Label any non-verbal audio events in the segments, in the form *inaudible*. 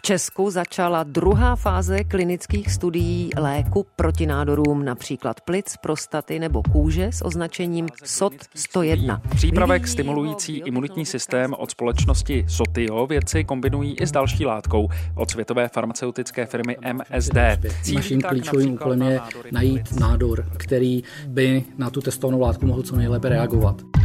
V Česku začala druhá fáze klinických studií léku proti nádorům, například plic, prostaty nebo kůže s označením SOT 101. Přípravek stimulující imunitní systém od společnosti Sotio vědci kombinují i s další látkou od světové farmaceutické firmy MSD. Naším klíčovým úkolem je najít nádor, který by na tu testovanou látku mohl co nejlépe reagovat.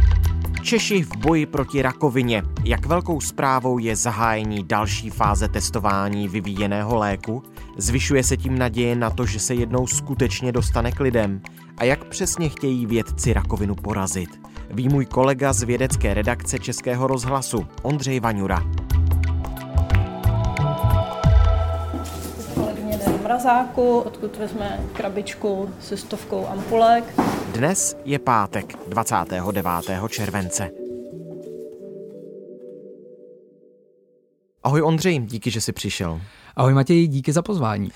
Češi v boji proti rakovině. Jak velkou zprávou je zahájení další fáze testování vyvíjeného léku? Zvyšuje se tím naděje na to, že se jednou skutečně dostane k lidem? A jak přesně chtějí vědci rakovinu porazit? Ví můj kolega z vědecké redakce Českého rozhlasu, Ondřej Vaňura. Mrazáku, odkud vezme krabičku se stovkou ampulek. Dnes je pátek 29. července. Ahoj Ondřej, díky, že jsi přišel. Ahoj Matěj, díky za pozvání.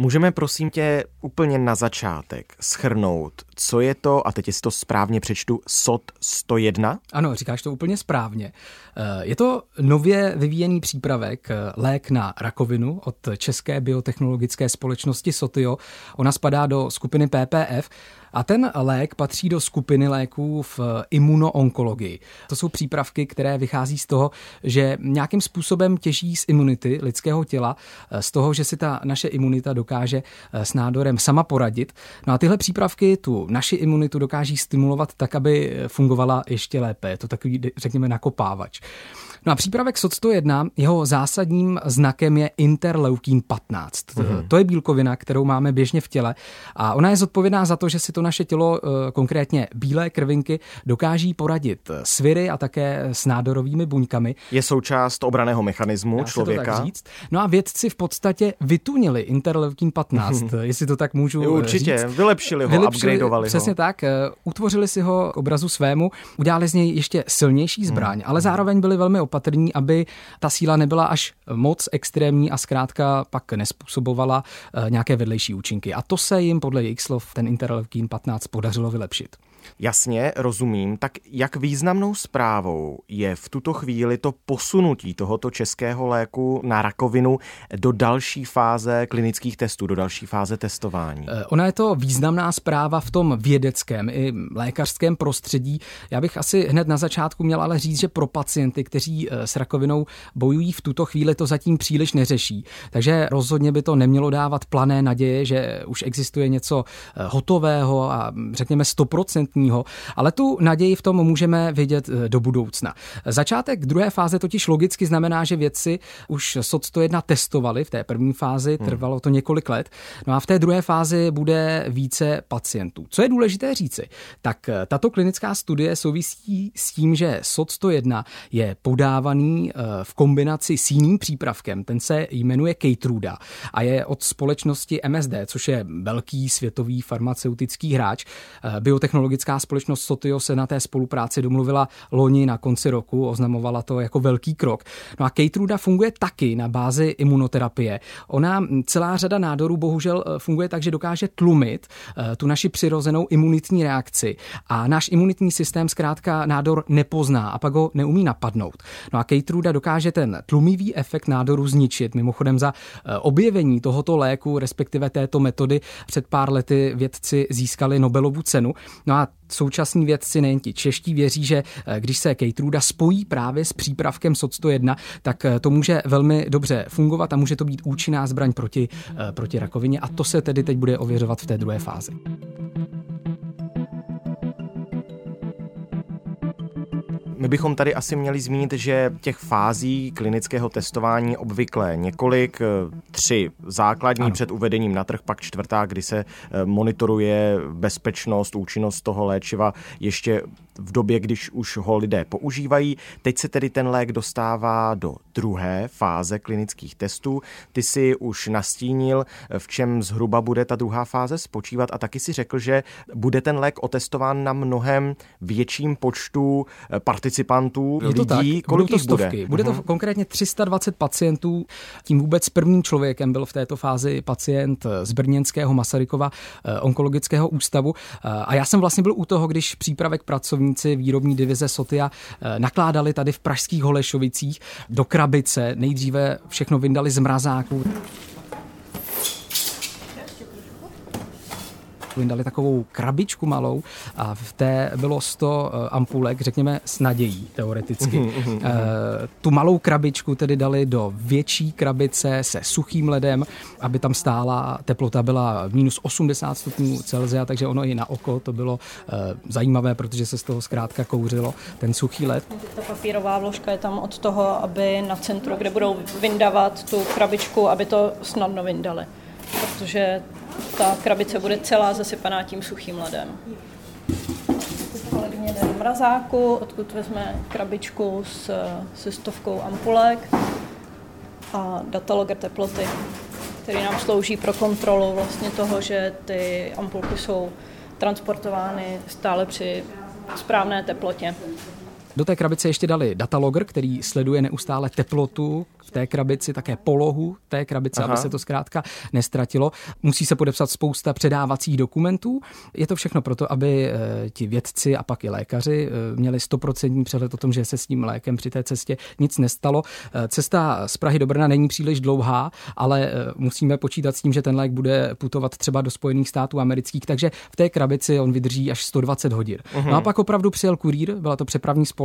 Můžeme prosím tě úplně na začátek schrnout, co je to, a teď si to správně přečtu, SOT 101? Ano, říkáš to úplně správně. Eh, je to nově vyvíjený přípravek, eh, lék na rakovinu od české biotechnologické společnosti Sotio. Ona spadá do skupiny PPF a ten lék patří do skupiny léků v imunoonkologii. To jsou přípravky, které vychází z toho, že nějakým způsobem těží z imunity lidského těla, eh, z toho, že si ta naše imunita dokáže s nádorem sama poradit. No a tyhle přípravky tu naši imunitu dokáží stimulovat tak, aby fungovala ještě lépe. Je to takový, řekněme, nakopávač. No a přípravek SOC101, jeho zásadním znakem je interleukin 15. Mm-hmm. To je bílkovina, kterou máme běžně v těle a ona je zodpovědná za to, že si to naše tělo, eh, konkrétně bílé krvinky, dokáží poradit s viry a také s nádorovými buňkami. Je součást obraného mechanismu Dá člověka. to tak říct. No a vědci v podstatě vytunili interleukin 15, jestli to tak můžu jo, Určitě, říct. vylepšili ho, vylepšili, upgradeovali Přesně ho. tak, eh, utvořili si ho k obrazu svému, udělali z něj ještě silnější zbraň, hmm. ale zároveň byli velmi opatrní, aby ta síla nebyla až moc extrémní a zkrátka pak nespůsobovala eh, nějaké vedlejší účinky. A to se jim podle jejich slov ten interleukin 15 podařilo vylepšit. Jasně, rozumím. Tak jak významnou zprávou je v tuto chvíli to posunutí tohoto českého léku na rakovinu do další fáze klinických testů, do další fáze testování? Eh, ona je to významná zpráva v tom vědeckém i lékařském prostředí. Já bych asi hned na začátku měl ale říct, že pro pacienty, kteří eh, s rakovinou bojují v tuto chvíli, to zatím příliš neřeší. Takže rozhodně by to nemělo dávat plané naděje, že už existuje něco eh, hotového a řekněme 100% stoprocentního, ale tu naději v tom můžeme vidět eh, do budoucna. Začátek druhé fáze totiž logicky znamená, že vědci už SOT 101 testovali v té první fázi, hmm. trvalo to několik let, no a v té druhé fázi bude více pacientů. Co je důležité říci, tak tato klinická studie souvisí s tím, že SOT 101 je podávaný eh, v kombinaci s jiným přípravkem, ten se jmenuje Keytruda a je od společnosti MSD, což je velký světový farmaceutický hráč, biotechnologický farmaceutická společnost Sotio se na té spolupráci domluvila loni na konci roku, oznamovala to jako velký krok. No a Keytruda funguje taky na bázi imunoterapie. Ona celá řada nádorů bohužel eh, funguje tak, že dokáže tlumit eh, tu naši přirozenou imunitní reakci a náš imunitní systém zkrátka nádor nepozná a pak ho neumí napadnout. No a Keytruda dokáže ten tlumivý efekt nádoru zničit. Mimochodem za eh, objevení tohoto léku, respektive této metody, před pár lety vědci získali Nobelovu cenu. No a současní vědci, nejen ti čeští, věří, že eh, když se Keytruda spojí právě s přípravkem SOT 101, tak eh, to může velmi dobře fungovat a může to být účinná zbraň proti, proti rakovině a to se tedy teď bude ověřovat v té druhé fázi. My bychom tady asi měli zmínit, že těch fází klinického testování obvykle několik, eh, tři základní ano. před uvedením na trh, pak čtvrtá, kdy se eh, monitoruje bezpečnost, účinnost toho léčiva ještě v době, když už ho lidé používají. Teď se tedy ten lék dostává do druhé fáze klinických testů. Ty si už nastínil, v čem zhruba bude ta druhá fáze spočívat a taky si řekl, že bude ten lék otestován na mnohem větším počtu eh, participantů, Je to lidí. Tak. Kolik to stovky. Bude, bude to uh-huh. konkrétně 320 pacientů. Tím vůbec prvním člověkem byl v této fázi pacient z Brněnského Masarykova eh, onkologického ústavu. Eh, a já jsem vlastně byl u toho, když přípravek pracovní pracovníci výrobní divize Sotia nakládali tady v pražských Holešovicích do krabice. Nejdříve všechno vyndali z mrazáků. Vyndali takovou krabičku malou a v té bylo 100 eh, ampulek, řekněme, s nadějí teoreticky. Mhm, mhm, mhm. Eh, tu malou krabičku tedy dali do větší krabice se suchým ledem, aby tam stála, teplota byla minus 80 stupňů Celsia, takže ono i na oko to bylo eh, zajímavé, protože se z toho zkrátka kouřilo ten suchý led. Ta papírová vložka je tam od toho, aby na centru, kde budou vyndavat tu krabičku, aby to snadno vyndali protože ta krabice bude celá zasypaná tím suchým ledem. Kolegyně jde do mrazáku, odkud vezme krabičku s, se stovkou ampulek a dataloger teploty, který nám slouží pro kontrolu vlastně toho, že ty ampulky jsou transportovány stále při správné teplotě. Do té krabice ještě dali datalogger, který sleduje neustále teplotu v té krabici, také polohu té krabice, Aha. aby se to zkrátka nestratilo. Musí se podepsat spousta předávacích dokumentů. Je to všechno proto, aby e, ti vědci a pak i lékaři e, měli stoprocentní přehled o tom, že se s tím lékem při té cestě nic nestalo. E, cesta z Prahy do Brna není příliš dlouhá, ale musíme počítat s tím, že ten lék bude putovat třeba do Spojených států amerických, takže v té krabici on vydrží až 120 hodin. Uh-huh. No a pak opravdu přijel kurýr, byla to přepravní společnost,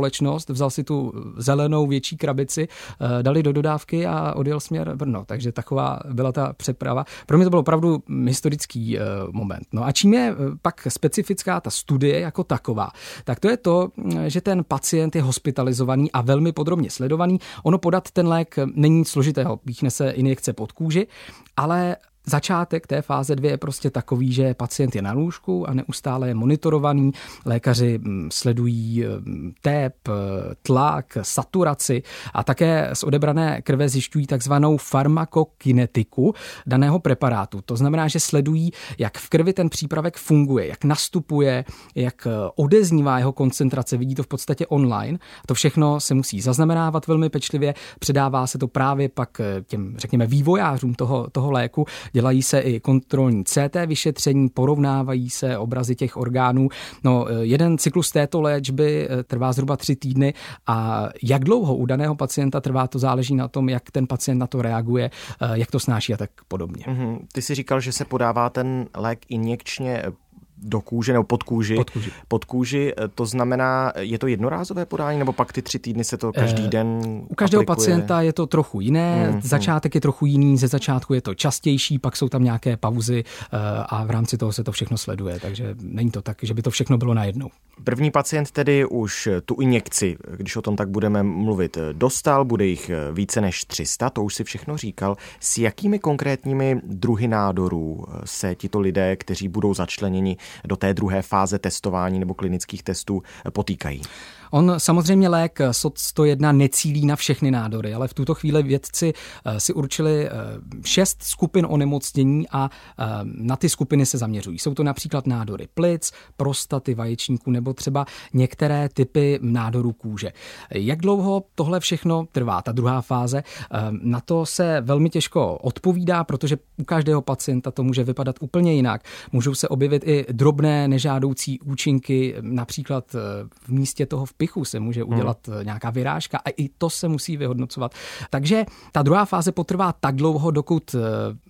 vzal si tu zelenou větší krabici, e, dali do dodávky a odjel směr Brno. Takže taková byla ta přeprava. Pro mě to byl opravdu historický uh, moment. No a čím je eh, pak specifická ta studie jako taková? Tak to je to, mm, že ten pacient je hospitalizovaný a velmi podrobně sledovaný. Ono podat ten lék není nic složitého. Píchne se injekce pod kůži, ale Začátek té fáze 2 je prostě takový, že pacient je na lůžku a neustále je monitorovaný. Lékaři mm, sledují mm, tep, tlak, saturaci a také z odebrané krve zjišťují takzvanou farmakokinetiku daného preparátu. To znamená, že sledují, jak v krvi ten přípravek funguje, jak nastupuje, jak odeznívá jeho koncentrace. Vidí to v podstatě online. To všechno se musí zaznamenávat velmi pečlivě. Předává se to právě pak těm, řekněme, vývojářům toho, toho léku Dělají se i kontrolní CT vyšetření, porovnávají se obrazy těch orgánů. No, eh, jeden cyklus této léčby eh, trvá zhruba tři týdny a jak dlouho u daného pacienta trvá, to záleží na tom, jak ten pacient na to reaguje, eh, jak to snáší a tak podobně. Mm-hmm. Ty si říkal, že se podává ten lék injekčně do kůže nebo pod kůži. Pod kůži. Pod kůži. To znamená, je to jednorázové podání, nebo pak ty tři týdny se to každý eh, den U každého aplikuje? pacienta je to trochu jiné. Hmm, Začátek je trochu jiný, ze začátku je to častější, pak jsou tam nějaké pauzy eh, a v rámci toho se to všechno sleduje, takže není to tak, že by to všechno bylo najednou. První pacient tedy už tu injekci, když o tom tak budeme mluvit, dostal, bude jich více než 300, to už si všechno říkal. S jakými konkrétními druhy nádorů se tito lidé, kteří budou začleněni do té druhé fáze testování nebo klinických testů potýkají? On samozřejmě lék SOT 101 necílí na všechny nádory, ale v tuto chvíli vědci eh, si určili eh, šest skupin onemocnění a eh, na ty skupiny se zaměřují. Jsou to například nádory plic, prostaty, vaječníků nebo třeba některé typy nádorů kůže. Jak dlouho tohle všechno trvá, ta druhá fáze? Na to se velmi těžko odpovídá, protože u každého pacienta to může vypadat úplně jinak. Můžou se objevit i drobné nežádoucí účinky, například v místě toho pichu se může hmm. udělat hmm. nějaká vyrážka a i to se musí vyhodnocovat. Takže ta druhá fáze potrvá tak dlouho, dokud eh,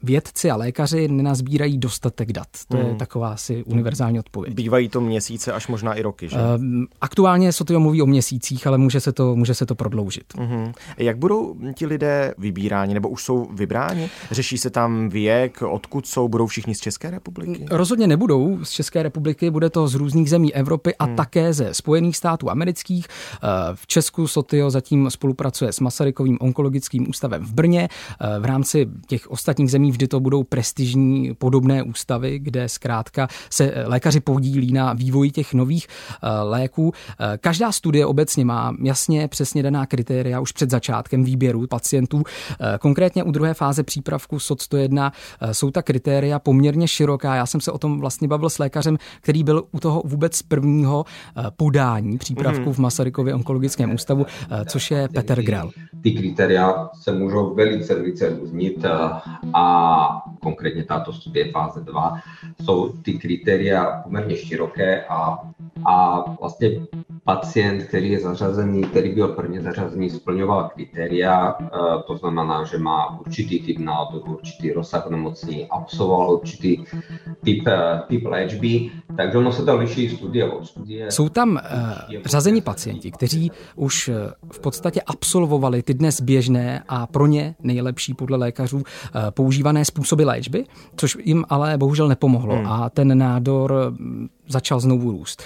vědci a lékaři nenazbírají dostatek dat. To hmm. je taková asi univerzální odpověď. Bývají to měsíce až možná i roky, že? Um, aktuálně to mluví o měsících, ale může se to, může se to prodloužit. Hmm. Jak budou ti lidé vybíráni, nebo už jsou vybráni? Řeší se tam věk, odkud jsou, budou všichni z České republiky? Rozhodně nebudou z České republiky, bude to z různých zemí Evropy a hmm. také ze Spojených států amerických. Eh, v Česku Sotio zatím spolupracuje s Masarykovým onkologickým ústavem v Brně. Eh, v rámci těch ostatních zemí vždy to budou prestižní podobné ústavy, kde zkrátka se lékaři podílí na vývoji těch nových eh, léků. Každá studie obecně má jasně přesně daná kritéria už před začátkem výběru pacientů. Konkrétně u druhé fáze přípravku SOT 101 jsou ta kritéria poměrně široká. Já jsem se o tom vlastně bavil s lékařem, který byl u toho vůbec prvního podání přípravku v Masarykově onkologickém ústavu, eh, což je Petr Grel. Ty kritéria se můžou velice, velice různit eh, a konkrétně tato studie fáze 2 jsou ty kritéria poměrně široké a, a vlastně pacient, který je zařazený, který byl prvně zařazený, splňoval kritéria, eh, to znamená, že má určitý typ nádoru, určitý rozsah nemocní, absolvoval určitý typ, eh, typ léčby, takže ono se to liší studie od studie. Jsou tam uh, řazení pacienti, kteří už v podstatě absolvovali ty dnes běžné a pro ně nejlepší podle lékařů uh, používané způsoby léčby, což jim ale bohužel nepomohlo hmm. a ten nádor mm, začal znovu růst.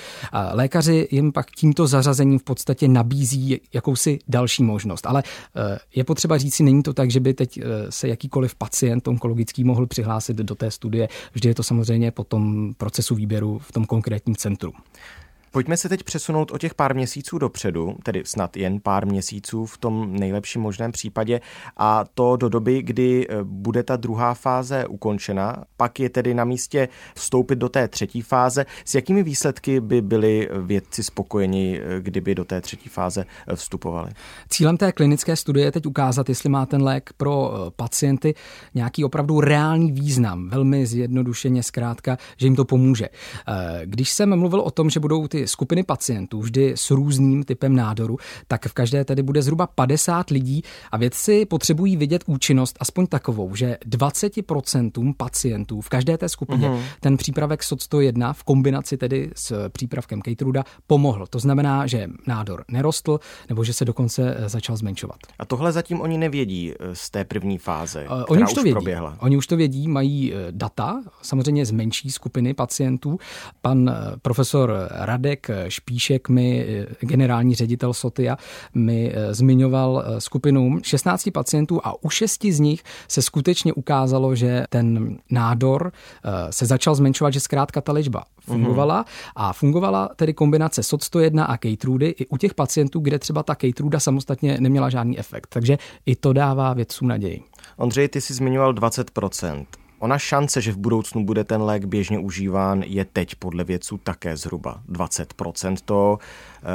Lékaři jim pak tímto zařazením v podstatě nabízí jakousi další možnost. Ale eh, je potřeba říci, není to tak, že by teď eh, se jakýkoliv pacient onkologický mohl přihlásit do té studie. Vždy je to samozřejmě po tom procesu výběru v tom konkrétním centru. Pojďme se teď přesunout o těch pár měsíců dopředu, tedy snad jen pár měsíců v tom nejlepším možném případě, a to do doby, kdy eh, bude ta druhá fáze ukončena. Pak je tedy na místě vstoupit do té třetí fáze. S jakými výsledky by byli vědci spokojeni, eh, kdyby do té třetí fáze eh, vstupovali? Cílem té klinické studie je teď ukázat, jestli má ten lék pro pacienty nějaký opravdu reálný význam, velmi zjednodušeně zkrátka, že jim to pomůže. Když jsem mluvil o tom, že budou ty skupiny pacientů, vždy s různým typem nádoru, tak v každé tedy bude zhruba 50 lidí a vědci potřebují vidět účinnost aspoň takovou, že 20% pacientů v každé té skupině mm-hmm. ten přípravek SOT 101 v kombinaci tedy s přípravkem Keytruda pomohl. To znamená, že nádor nerostl nebo že se dokonce eh, začal zmenšovat. A tohle zatím oni nevědí eh, z té první fáze, uh, oni už to už vědí. proběhla. Oni už to vědí, mají data, samozřejmě z menší skupiny pacientů. Pan profesor Rade Radek Špíšek, mi, generální ředitel Sotia, mi eh, zmiňoval eh, skupinu 16 pacientů a u šesti z nich se skutečně ukázalo, že ten nádor eh, se začal zmenšovat, že zkrátka ta léčba fungovala mm-hmm. a fungovala tedy kombinace SOT 101 a Keytrudy i u těch pacientů, kde třeba ta Keytruda samostatně neměla žádný efekt. Takže i to dává vědcům naději. Ondřej, ty jsi zmiňoval 20%. Ona šance, že v budoucnu bude ten lék běžně užíván, je teď podle vědců také zhruba 20%. To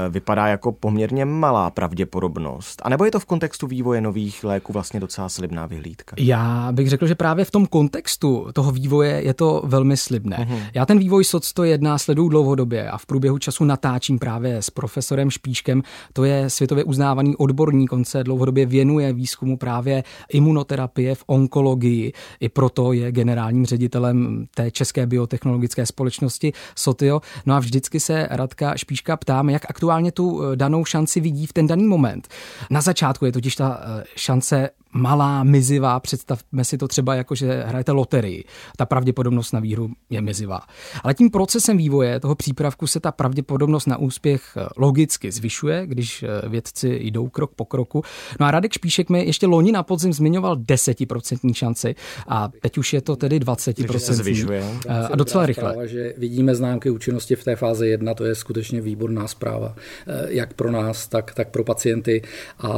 vypadá jako poměrně malá pravděpodobnost. A nebo je to v kontextu vývoje nových léků vlastně docela slibná vyhlídka? Já bych řekl, že právě v tom kontextu toho vývoje je to velmi slibné. Uhum. Já ten vývoj SOC 101 sleduju dlouhodobě a v průběhu času natáčím právě s profesorem Špíškem. To je světově uznávaný odborník, on se dlouhodobě věnuje výzkumu právě imunoterapie v onkologii. I proto je generálním ředitelem té české biotechnologické společnosti Sotio. No a vždycky se Radka Špíška ptám, jak aktuálně tu eh, danou šanci vidí v ten daný moment. Na začátku je totiž ta eh, šance malá, mizivá. Představme si to třeba jako, že hrajete loterii. Ta pravděpodobnost na výhru je mizivá. Ale tím procesem vývoje toho přípravku se ta pravděpodobnost na úspěch eh, logicky zvyšuje, když eh, vědci jdou krok po kroku. No a Radek Špíšek mi ještě loni na podzim zmiňoval 10% šanci a teď už je to tedy 20%. Takže se zvyšuje. Eh, a docela rychle. Zpráva, že vidíme známky účinnosti v té fázi 1, to je skutečně výborná zpráva. Jak pro nás, tak, tak pro pacienty. A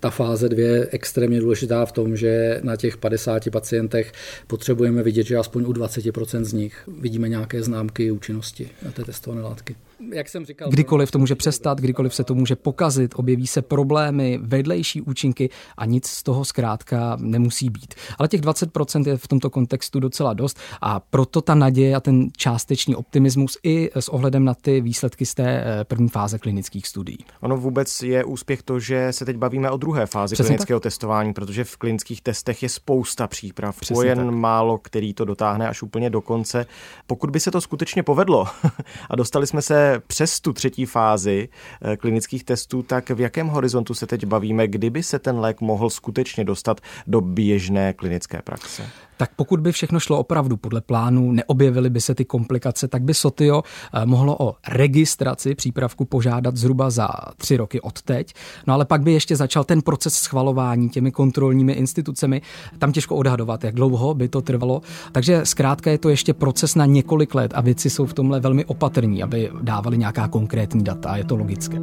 ta fáze 2 je extrémně důležitá důležitá v tom, že na těch 50 pacientech potřebujeme vidět, že aspoň u 20% z nich vidíme nějaké známky účinnosti na té testované látky jak jsem říkal, kdykoliv to může přestat, kdykoliv se to může pokazit, objeví se problémy, vedlejší účinky a nic z toho zkrátka nemusí být. Ale těch 20% je v tomto kontextu docela dost a proto ta naděje a ten částečný optimismus i s ohledem na ty výsledky z té eh, první fáze klinických studií. Ono vůbec je úspěch to, že se teď bavíme o druhé fázi Přesně klinického tak? testování, protože v klinických testech je spousta příprav, Přesně jen tak. málo, který to dotáhne až úplně do konce. Pokud by se to skutečně povedlo *laughs* a dostali jsme se přes tu třetí fázi eh, klinických testů, tak v jakém horizontu se teď bavíme, kdyby se ten lék mohl skutečně dostat do běžné klinické praxe? tak pokud by všechno šlo opravdu podle plánu, neobjevily by se ty komplikace, tak by Sotio eh, mohlo o registraci přípravku požádat zhruba za tři roky od teď. No ale pak by ještě začal ten proces schvalování těmi kontrolními institucemi. Tam těžko odhadovat, jak dlouho by to trvalo. Takže zkrátka je to ještě proces na několik let a věci jsou v tomhle velmi opatrní, aby dávali nějaká konkrétní data. Je to logické.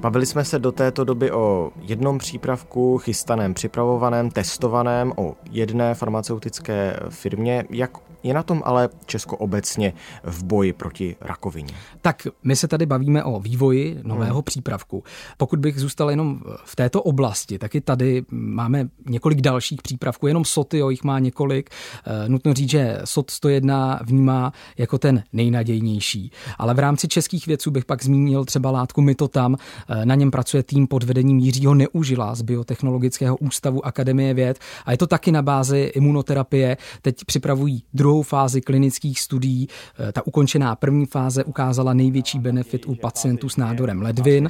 Bavili jsme se do této doby o jednom přípravku, chystaném, připravovaném, testovaném, o jedné farmaceutické firmě. Jak je na tom ale Česko obecně v boji proti rakovině? Tak my se tady bavíme o vývoji nového hmm. přípravku. Pokud bych zůstal jenom v této oblasti, tak i tady máme několik dalších přípravků, jenom Sotio jich má několik. Eh, nutno říct, že SOT 101 vnímá jako ten nejnadějnější. Ale v rámci českých věců bych pak zmínil třeba látku Mitotam. Eh, na něm pracuje tým pod vedením Jiřího Neužila z Biotechnologického ústavu Akademie věd a je to taky na bázi imunoterapie. Teď připravují druhou fázi klinických studií. Eh, ta ukončená první fáze ukázala největší benefit u pacientů s nádorem ledvin.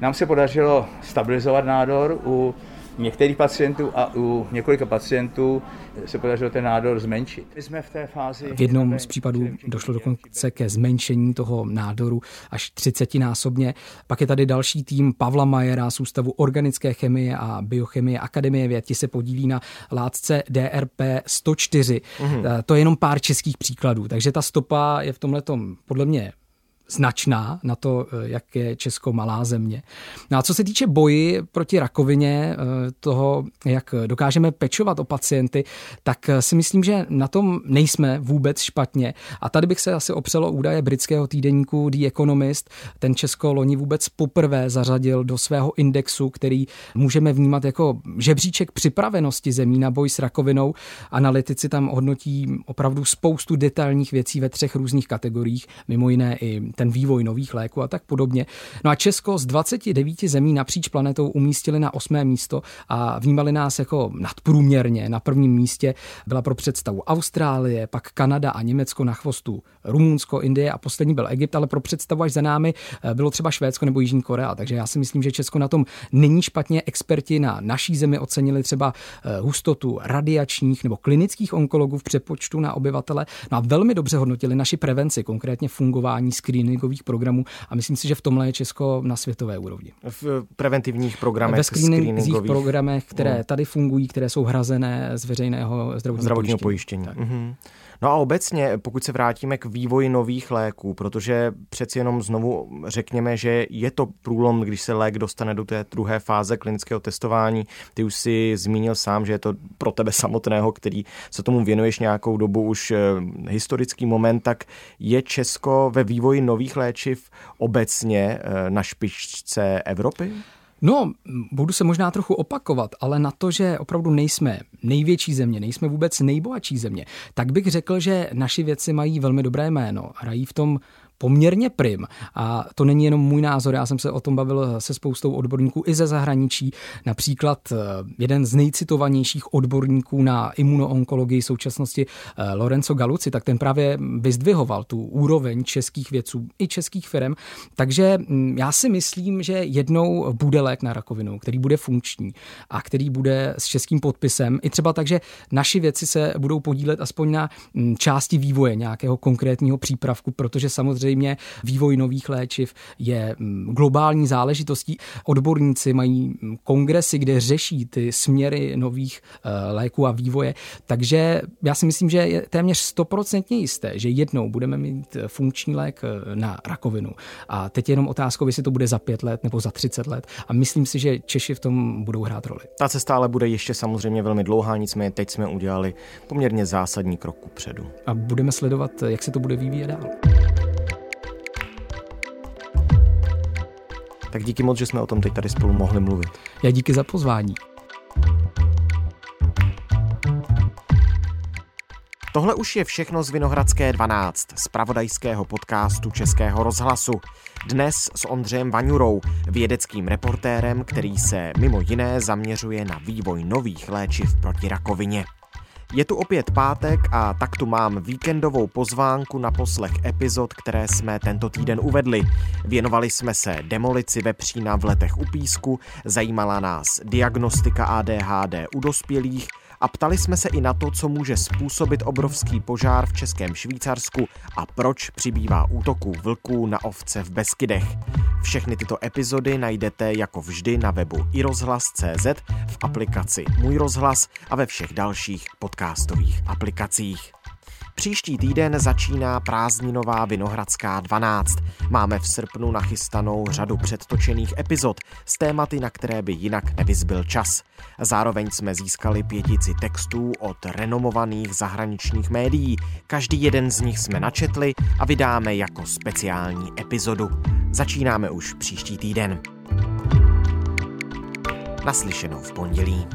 Nám se podařilo stabilizovat nádor u některých pacientů a u několika pacientů se podařilo ten nádor zmenšit. My jsme v té fázi... V jednom z případů došlo dokonce ke zmenšení toho nádoru až 30 násobně. Pak je tady další tým Pavla Majera z Ústavu organické chemie a biochemie Akademie věd. Ti se podílí na látce DRP 104. Mm-hmm. To je jenom pár českých příkladů, takže ta stopa je v tomhle podle mě značná na to, eh, jak je Česko malá země. No a co se týče boji proti rakovině, eh, toho, jak dokážeme pečovat o pacienty, tak eh, si myslím, že na tom nejsme vůbec špatně. A tady bych se asi opřelo údaje britského týdeníku The Economist. Ten Česko loni vůbec poprvé zařadil do svého indexu, který můžeme vnímat jako žebříček připravenosti zemí na boj s rakovinou. Analytici tam hodnotí opravdu spoustu detailních věcí ve třech různých kategoriích, mimo jiné i ten vývoj nových léků a tak podobně. No a Česko z 29 zemí napříč planetou umístili na osmé místo a vnímali nás jako nadprůměrně. Na prvním místě byla pro představu Austrálie, pak Kanada a Německo na chvostu Rumunsko, Indie a poslední byl Egypt, ale pro představu až za námi eh, bylo třeba Švédsko nebo Jižní Korea. Takže já si myslím, že Česko na tom není špatně. Experti na naší zemi ocenili třeba eh, hustotu radiačních nebo klinických onkologů v přepočtu na obyvatele. No a velmi dobře hodnotili naši prevenci, konkrétně fungování screen screeningových programů a myslím si, že v tomhle je Česko na světové úrovni. V preventivních programech, Ve screeningových programech, které no. tady fungují, které jsou hrazené z veřejného zdravotního, zdravotního pojištění. pojištění. Mhm. No a obecně, pokud se vrátíme k vývoji nových léků, protože přeci jenom znovu řekněme, že je to průlom, když se lék dostane do té druhé fáze klinického testování. Ty už si zmínil sám, že je to pro tebe samotného, který se tomu věnuješ nějakou dobu už eh, historický moment, tak je Česko ve vývoji nových léčiv obecně eh, na špičce Evropy? No, budu se možná trochu opakovat, ale na to, že opravdu nejsme největší země, nejsme vůbec nejbohatší země, tak bych řekl, že naši věci mají velmi dobré jméno. Hrají v tom poměrně prim. A to není jenom můj názor, já jsem se o tom bavil se spoustou odborníků i ze zahraničí. Například eh, jeden z nejcitovanějších odborníků na imunoonkologii současnosti eh, Lorenzo Galuci, tak ten právě vyzdvihoval tu úroveň českých vědců i českých firm. Takže hm, já si myslím, že jednou bude lék na rakovinu, který bude funkční a který bude s českým podpisem. I třeba tak, že naši věci se budou podílet aspoň na hm, části vývoje nějakého konkrétního přípravku, protože samozřejmě samozřejmě vývoj nových léčiv je mm, globální záležitostí. Odborníci mají mm, kongresy, kde řeší ty směry nových eh, léků a vývoje. Takže já si myslím, že je téměř stoprocentně jisté, že jednou budeme mít funkční lék eh, na rakovinu. A teď je jenom otázkou, jestli to bude za pět let nebo za 30 let. A myslím si, že Češi v tom budou hrát roli. Ta cesta ale bude ještě samozřejmě velmi dlouhá, nicméně teď jsme udělali poměrně zásadní krok předu. A budeme sledovat, jak se to bude vyvíjet dál. Tak díky moc, že jsme o tom teď tady spolu mohli mluvit. Já díky za pozvání. Tohle už je všechno z Vinohradské 12, z pravodajského podcastu Českého rozhlasu. Dnes s Ondřejem Vaňurou, vědeckým reportérem, který se mimo jiné zaměřuje na vývoj nových léčiv proti rakovině. Je tu opět pátek a tak tu mám víkendovou pozvánku na poslech epizod, které jsme tento týden uvedli. Věnovali jsme se demolici vepřína v letech u písku, zajímala nás diagnostika ADHD u dospělých, a ptali jsme se i na to, co může způsobit obrovský požár v Českém Švýcarsku a proč přibývá útoků vlků na ovce v Beskydech. Všechny tyto epizody najdete jako vždy na webu iRozhlas.cz, v aplikaci Můj rozhlas a ve všech dalších podcastových aplikacích. Příští týden začíná prázdninová Vinohradská 12. Máme v srpnu nachystanou řadu předtočených epizod s tématy, na které by jinak nevyzbyl čas. Zároveň jsme získali pětici textů od renomovaných zahraničních médií. Každý jeden z nich jsme načetli a vydáme jako speciální epizodu. Začínáme už příští týden. Naslyšenou v pondělí.